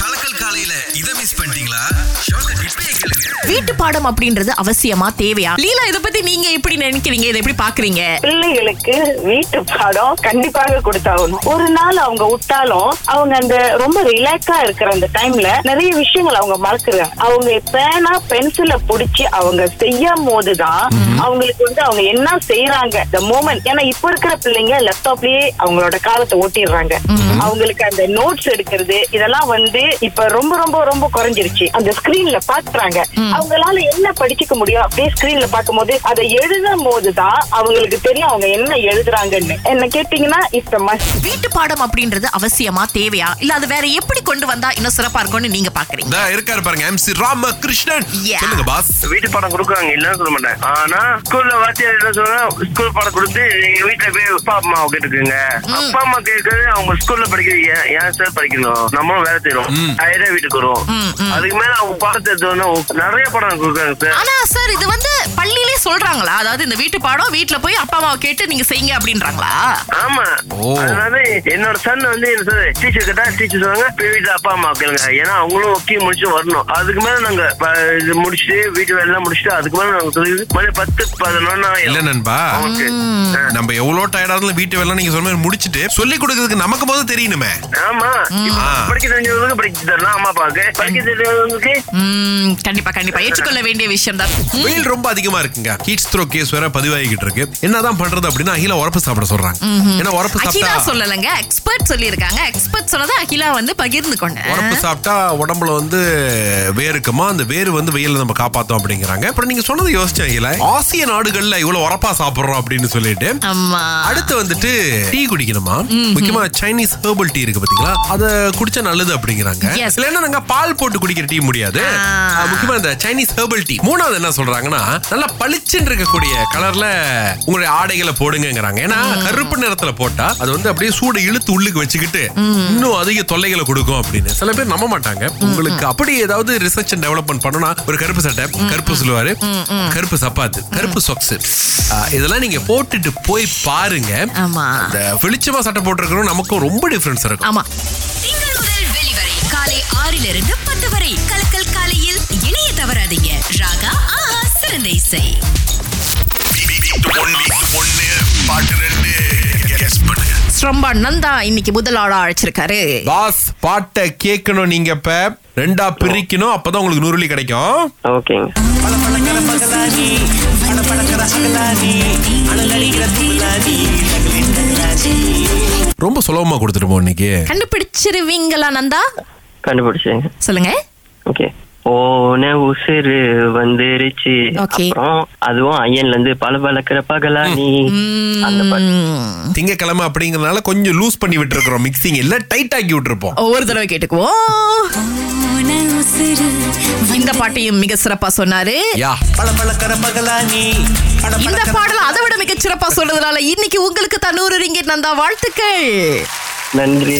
கலக்கல் காலையில இத மிஸ் பண்ணிட்டீங்களா? ஷோக்க இப்பயே கேளுங்க. வீட்டு பாடம் அப்படின்றது அவசியமா தேவையா? லீலா இத பத்தி நீங்க எப்படி நினைக்கிறீங்க? இதை எப்படி பாக்குறீங்க பிள்ளைகளுக்கு வீட்டு பாடம் கண்டிப்பாக கொடுத்தாகணும். ஒரு நாள் அவங்க விட்டாலும் அவங்க அந்த ரொம்ப ரிலாக்ஸா இருக்கிற அந்த டைம்ல நிறைய விஷயங்கள் அவங்க மறக்குறாங்க. அவங்க பேனா பென்சில புடிச்சு அவங்க செய்யும் போதுதான் அவங்களுக்கு வந்து அவங்க என்ன செய்யறாங்க த மூமெண்ட் ஏன்னா இப்ப இருக்கிற பிள்ளைங்க லேப்டாப்லயே அவங்களோட காலத்தை ஓட்டிடுறாங்க. அவங்களுக்கு அந்த நோட்ஸ் எடுக்கிறது இதெல்லாம் வந்து இப்ப ரொம்ப ரொம்ப ரொம்ப குறைஞ்சிருச்சு. அந்த ஸ்கிரீன்ல பாக்குறாங்க. அவங்களால என்ன படிச்சுக்க முடியும்? அப்படியே ஸ்கிரீன்ல பார்க்கும்போது அதை எழுதும் போதுதான் அவங்களுக்கு தெரியும் அவங்க என்ன எழுதுறாங்கன்னு. என்ன கேட்டீங்கன்னா மஸ்ட் வீட்டு பாடம் அப்படின்றது அவசியமா தேவையா? இல்ல அது வேற எப்படி கொண்டு வந்தா இன்னும் சிறப்பா இருக்கும்னு நீங்க பாக்குறீங்க? இருக்காரு பாருங்க எம்சி ராமகிருஷ்ணன். Yeah. சொல்லுங்க பாஸ் வீட்டு பாடம் கொடுக்குறாங்க இல்லன்னு சொல்ல மாட்டேன். ஆனா ஸ்கூல்ல வாத்தியார் என்ன சொல்றா ஸ்கூல் பாடம் கொடுத்து நீங்க வீட்டுல போய் அப்பா அம்மா கேட்டுக்குங்க. அப்பா அம்மா கேட்கறது அவங்க ஸ்கூல்ல படிக்கிறது ஏன் ஏன் சார் படிக்கணும்? நம்மளும் வேலை செய்யறோம் வீட்டுக்கு வரும். அதுக்கு மேல அவங்க பாடத்தை எடுத்தோன்னா நிறைய படம் கொடுக்குறாங்க சார். ஆனா சார் இது வந்து பள்ளியிலே சொல்றாங்களா? அதாவது இந்த வீட்டு பாடம் வீட்ல போய் அப்பா அம்மாவை கேட்டு நீங்க செய்யுங்க அப்படின்றாங்களா? ஆமா. அதனால என்னோட சன் வந்து டீச்சர் கிட்ட டீச்சர் போய் வீட்டுல அப்பா அம்மா கேளுங்க. ஏன்னா அவங்களும் ஒக்கி முடிச்சு வரணும். அதுக்கு மேல நாங்க இது முடிச்சுட்டு வீட்டு வேலை எல்லாம் முடிச்சுட்டு அதுக்கு மேல நாங்க சொல்லி மணி பத்து பதினொன்னு இல்ல நண்பா. நம்ம எவ்வளவு டயர்டா இருந்தாலும் வீட்டு வேலை நீங்க சொன்ன மாதிரி முடிச்சிட்டு சொல்லி கொடுக்கறதுக்கு நமக்கு போது தெரியணுமே. ஆமா. படிக்க தெரிஞ்சவங்களுக்கு படிக்க தரலாம் அம்மா அப்பாவுக்கு கண்டிப்பா கண்டிப்பா. ஏற்றுக்கொள்ள வேண்டிய விஷயம் தான் வெயில் ரொம்ப அதிகமா இருக்குங்க. ஹீட் ஸ்ட்ரோக் கேஸ் வேற பதிவாகிட்டு இருக்கு. என்னதான் பண்றது அப்படின்னா அகில உரப்பு சாப்பிட சொல்றாங்க. ஏன்னா உரப்பு அகிலா சாப்பிட்டா சொல்லலங்க எக்ஸ்பர்ட் சொல்லியிருக்காங்க. எக்ஸ்பர்ட் சொன்னதை அகிலா வந்து பகிர்ந்து கொண்டேன் உரப்பு சாப்பிட்டா உடம்புல வந்து வேருக்குமா அந்த வேறு வந்து வெயில நம்ம காப்பாத்தோம் அப்படிங்கிறாங்க. அப்புறம் நீங்க சொன்னதை யோசிச்சேன் அகில ஆசிய நாடுகள்ல இவ்வளவு உரப்பா சாப்பிடுறோம் அப்படின்னு சொல்லிட்டு ஆமா அடுத்து வந்துட்டு டீ குடிக்கணுமா? முக்கியமா சைனீஸ் ஹெர்பல் டீ இருக்கு பாத்தீங்களா? அத குடிச்சா நல்லது அப்படிங்கிறாங்க. Yes. நாங்க பால் போட்டு குடிக்கிற டீ முடியாது. முக்கியமா இந்த சைனீஸ் ஹெர்பல் டீ மூணாவது என்ன சொல்றாங்கன்னா நல்லா பளிச்சுன்னு இருக்கக்கூடிய கலர்ல உங்களுடைய ஆடைகளை போடுங்கங்கறாங்க. ஏன்னா கருப்பு நிறத்துல போட்டா அது வந்து அப்படியே சூடு இழுத்து உள்ளுக்கு வச்சுக்கிட்டு இன்னும் அதிக தொல்லைகளை கொடுக்கும் அப்படின்னு. சில பேர் நம்ப மாட்டாங்க. உங்களுக்கு அப்படி ஏதாவது ரிசர்ச் அண்ட் டெவலப்மெண்ட் பண்ணனா ஒரு கருப்பு சட்டை கருப்பு சொல்லுவாரு கருப்பு சப்பாத்து கருப்பு சொக்ஸ் இதெல்லாம் நீங்க போட்டுட்டு போய் பாருங்க. வெளிச்சமா சட்டை போட்டிருக்கிறோம் நமக்கும் ரொம்ப டிஃபரன்ஸ் இருக்கும். ஆமா. ஆறிலிருந்து பத்து வரை. கலக்கல் காலையில் இணைய தவறாதீங்க. ராகா ஆஹா சிறந்த இசை. பாட்டு ரெண்டு ஸ்ரம்பா நந்தா இன்னைக்கு முதல் ஆளா அழைச்சிருக்காரு. பாஸ் பாட்டை கேட்கணும் நீங்க இப்ப. ரெண்டா பிரிக்கணும் அப்பதான் உங்களுக்கு நூறுலி கிடைக்கும். ஓகேங்க. ரொம்ப சுலபமா கொடுத்துட்டு போ இன்னைக்கு. கண்டுபிடிச்சிருவீங்களா நந்தா? கண்டுபிடிச்சேங்க சொல்லுங்க. ஓகே போன உசுறு வந்துருச்சு Okay. அப்புறம் அதுவும் ஐயன்ல இருந்து பல பழக்கிற பகலா நீ. அந்த திங்கக்கிழமை அப்படிங்கறதுனால கொஞ்சம் லூஸ் பண்ணி விட்டுருக்கோம் மிக்சிங் இல்ல டைட் ஆக்கி விட்டுருப்போம். ஒவ்வொரு தடவை கேட்டுக்குவோம். இந்த பாட்டையும் மிக சிறப்பா சொன்னாரு. யா. இந்த பாடல் அதை விட மிக சிறப்பா சொன்னதுனால இன்னைக்கு உங்களுக்கு தான் நூறு ரிங்கிட் நந்தா வாழ்த்துக்கள். நன்றி.